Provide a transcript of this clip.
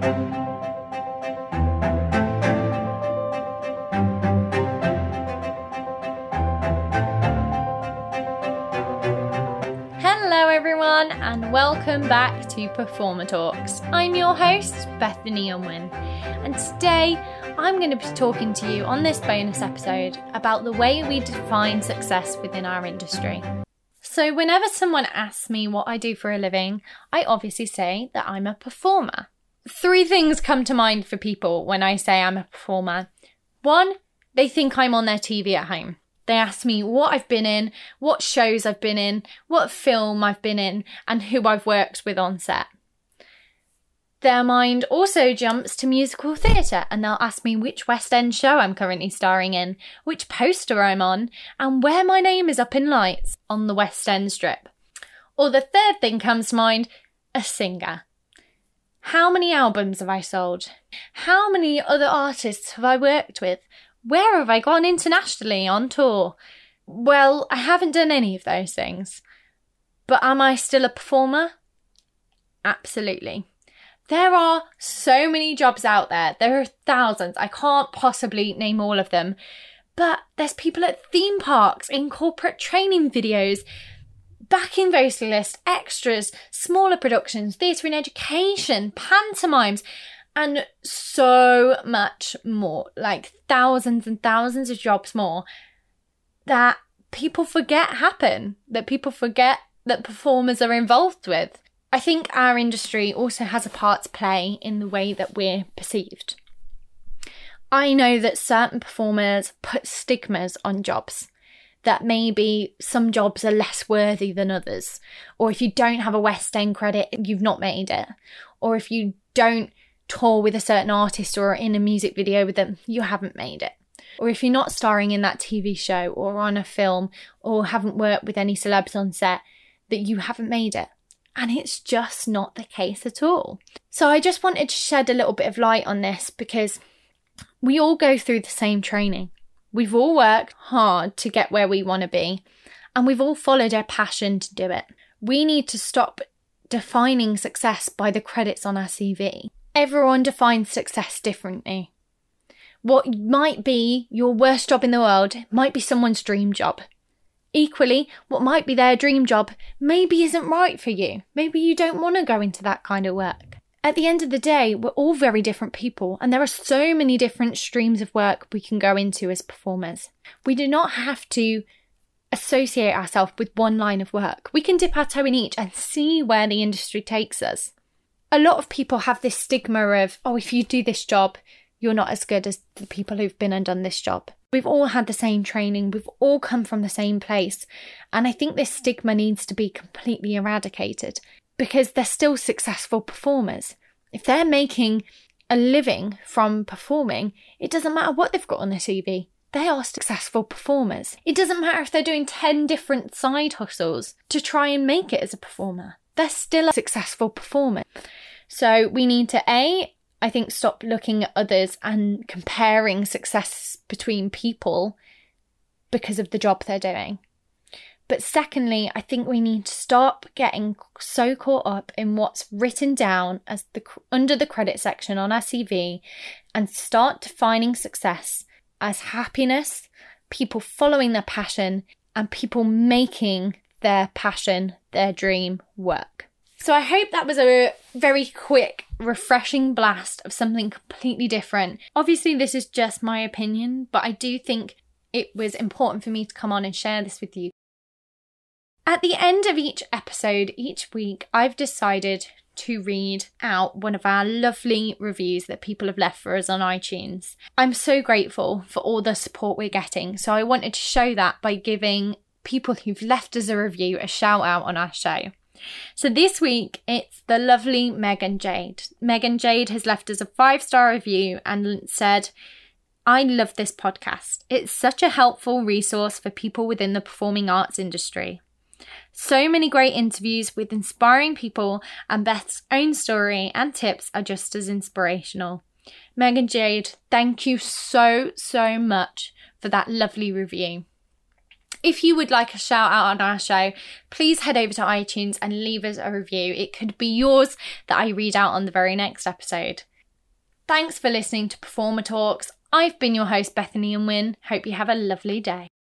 Hello, everyone, and welcome back to Performer Talks. I'm your host, Bethany Unwin, and today I'm going to be talking to you on this bonus episode about the way we define success within our industry. So, whenever someone asks me what I do for a living, I obviously say that I'm a performer. Three things come to mind for people when I say I'm a performer. One, they think I'm on their TV at home. They ask me what I've been in, what shows I've been in, what film I've been in, and who I've worked with on set. Their mind also jumps to musical theatre and they'll ask me which West End show I'm currently starring in, which poster I'm on, and where my name is up in lights on the West End strip. Or the third thing comes to mind a singer. How many albums have I sold? How many other artists have I worked with? Where have I gone internationally on tour? Well, I haven't done any of those things. But am I still a performer? Absolutely. There are so many jobs out there. There are thousands. I can't possibly name all of them. But there's people at theme parks, in corporate training videos, backing vocalists, extras, smaller productions, theatre and education, pantomimes, and so much more. Like thousands and thousands of jobs more that people forget happen, that people forget that performers are involved with. I think our industry also has a part to play in the way that we're perceived. I know that certain performers put stigmas on jobs, that maybe some jobs are less worthy than others, or if you don't have a West End credit, you've not made it, or if you don't tour with a certain artist or in a music video with them, you haven't made it. Or if you're not starring in that TV show or on a film or haven't worked with any celebs on set, that you haven't made it. And it's just not the case at all. So I just wanted to shed a little bit of light on this because we all go through the same training. We've all worked hard to get where we want to be, and we've all followed our passion to do it. We need to stop defining success by the credits on our CV. Everyone defines success differently. What might be your worst job in the world might be someone's dream job. Equally, what might be their dream job maybe isn't right for you. Maybe you don't want to go into that kind of work. At the end of the day, we're all very different people, and there are so many different streams of work we can go into as performers. We do not have to associate ourselves with one line of work. We can dip our toe in each and see where the industry takes us. A lot of people have this stigma of, oh, if you do this job, you're not as good as the people who've been and done this job. We've all had the same training, we've all come from the same place. And I think this stigma needs to be completely eradicated because they're still successful performers. If they're making a living from performing, it doesn't matter what they've got on their CV. They are successful performers. It doesn't matter if they're doing 10 different side hustles to try and make it as a performer. They're still a successful performer. So we need to A, I think stop looking at others and comparing success between people because of the job they're doing. But secondly, I think we need to stop getting so caught up in what's written down as the under the credit section on our CV and start defining success as happiness, people following their passion and people making their passion, their dream work. So I hope that was a very quick, refreshing blast of something completely different. Obviously, this is just my opinion, but I do think it was important for me to come on and share this with you. At the end of each episode, each week, I've decided to read out one of our lovely reviews that people have left for us on iTunes. I'm so grateful for all the support we're getting, so I wanted to show that by giving people who've left us a review a shout out on our show. So this week it's the lovely Megan Jade. Megan Jade has left us a five star review and said, I love this podcast. It's such a helpful resource for people within the performing arts industry. So many great interviews with inspiring people, and Beth's own story and tips are just as inspirational. Megan Jade, thank you so, so much for that lovely review. If you would like a shout out on our show, please head over to iTunes and leave us a review. It could be yours that I read out on the very next episode. Thanks for listening to Performer Talks. I've been your host, Bethany and Unwin. Hope you have a lovely day.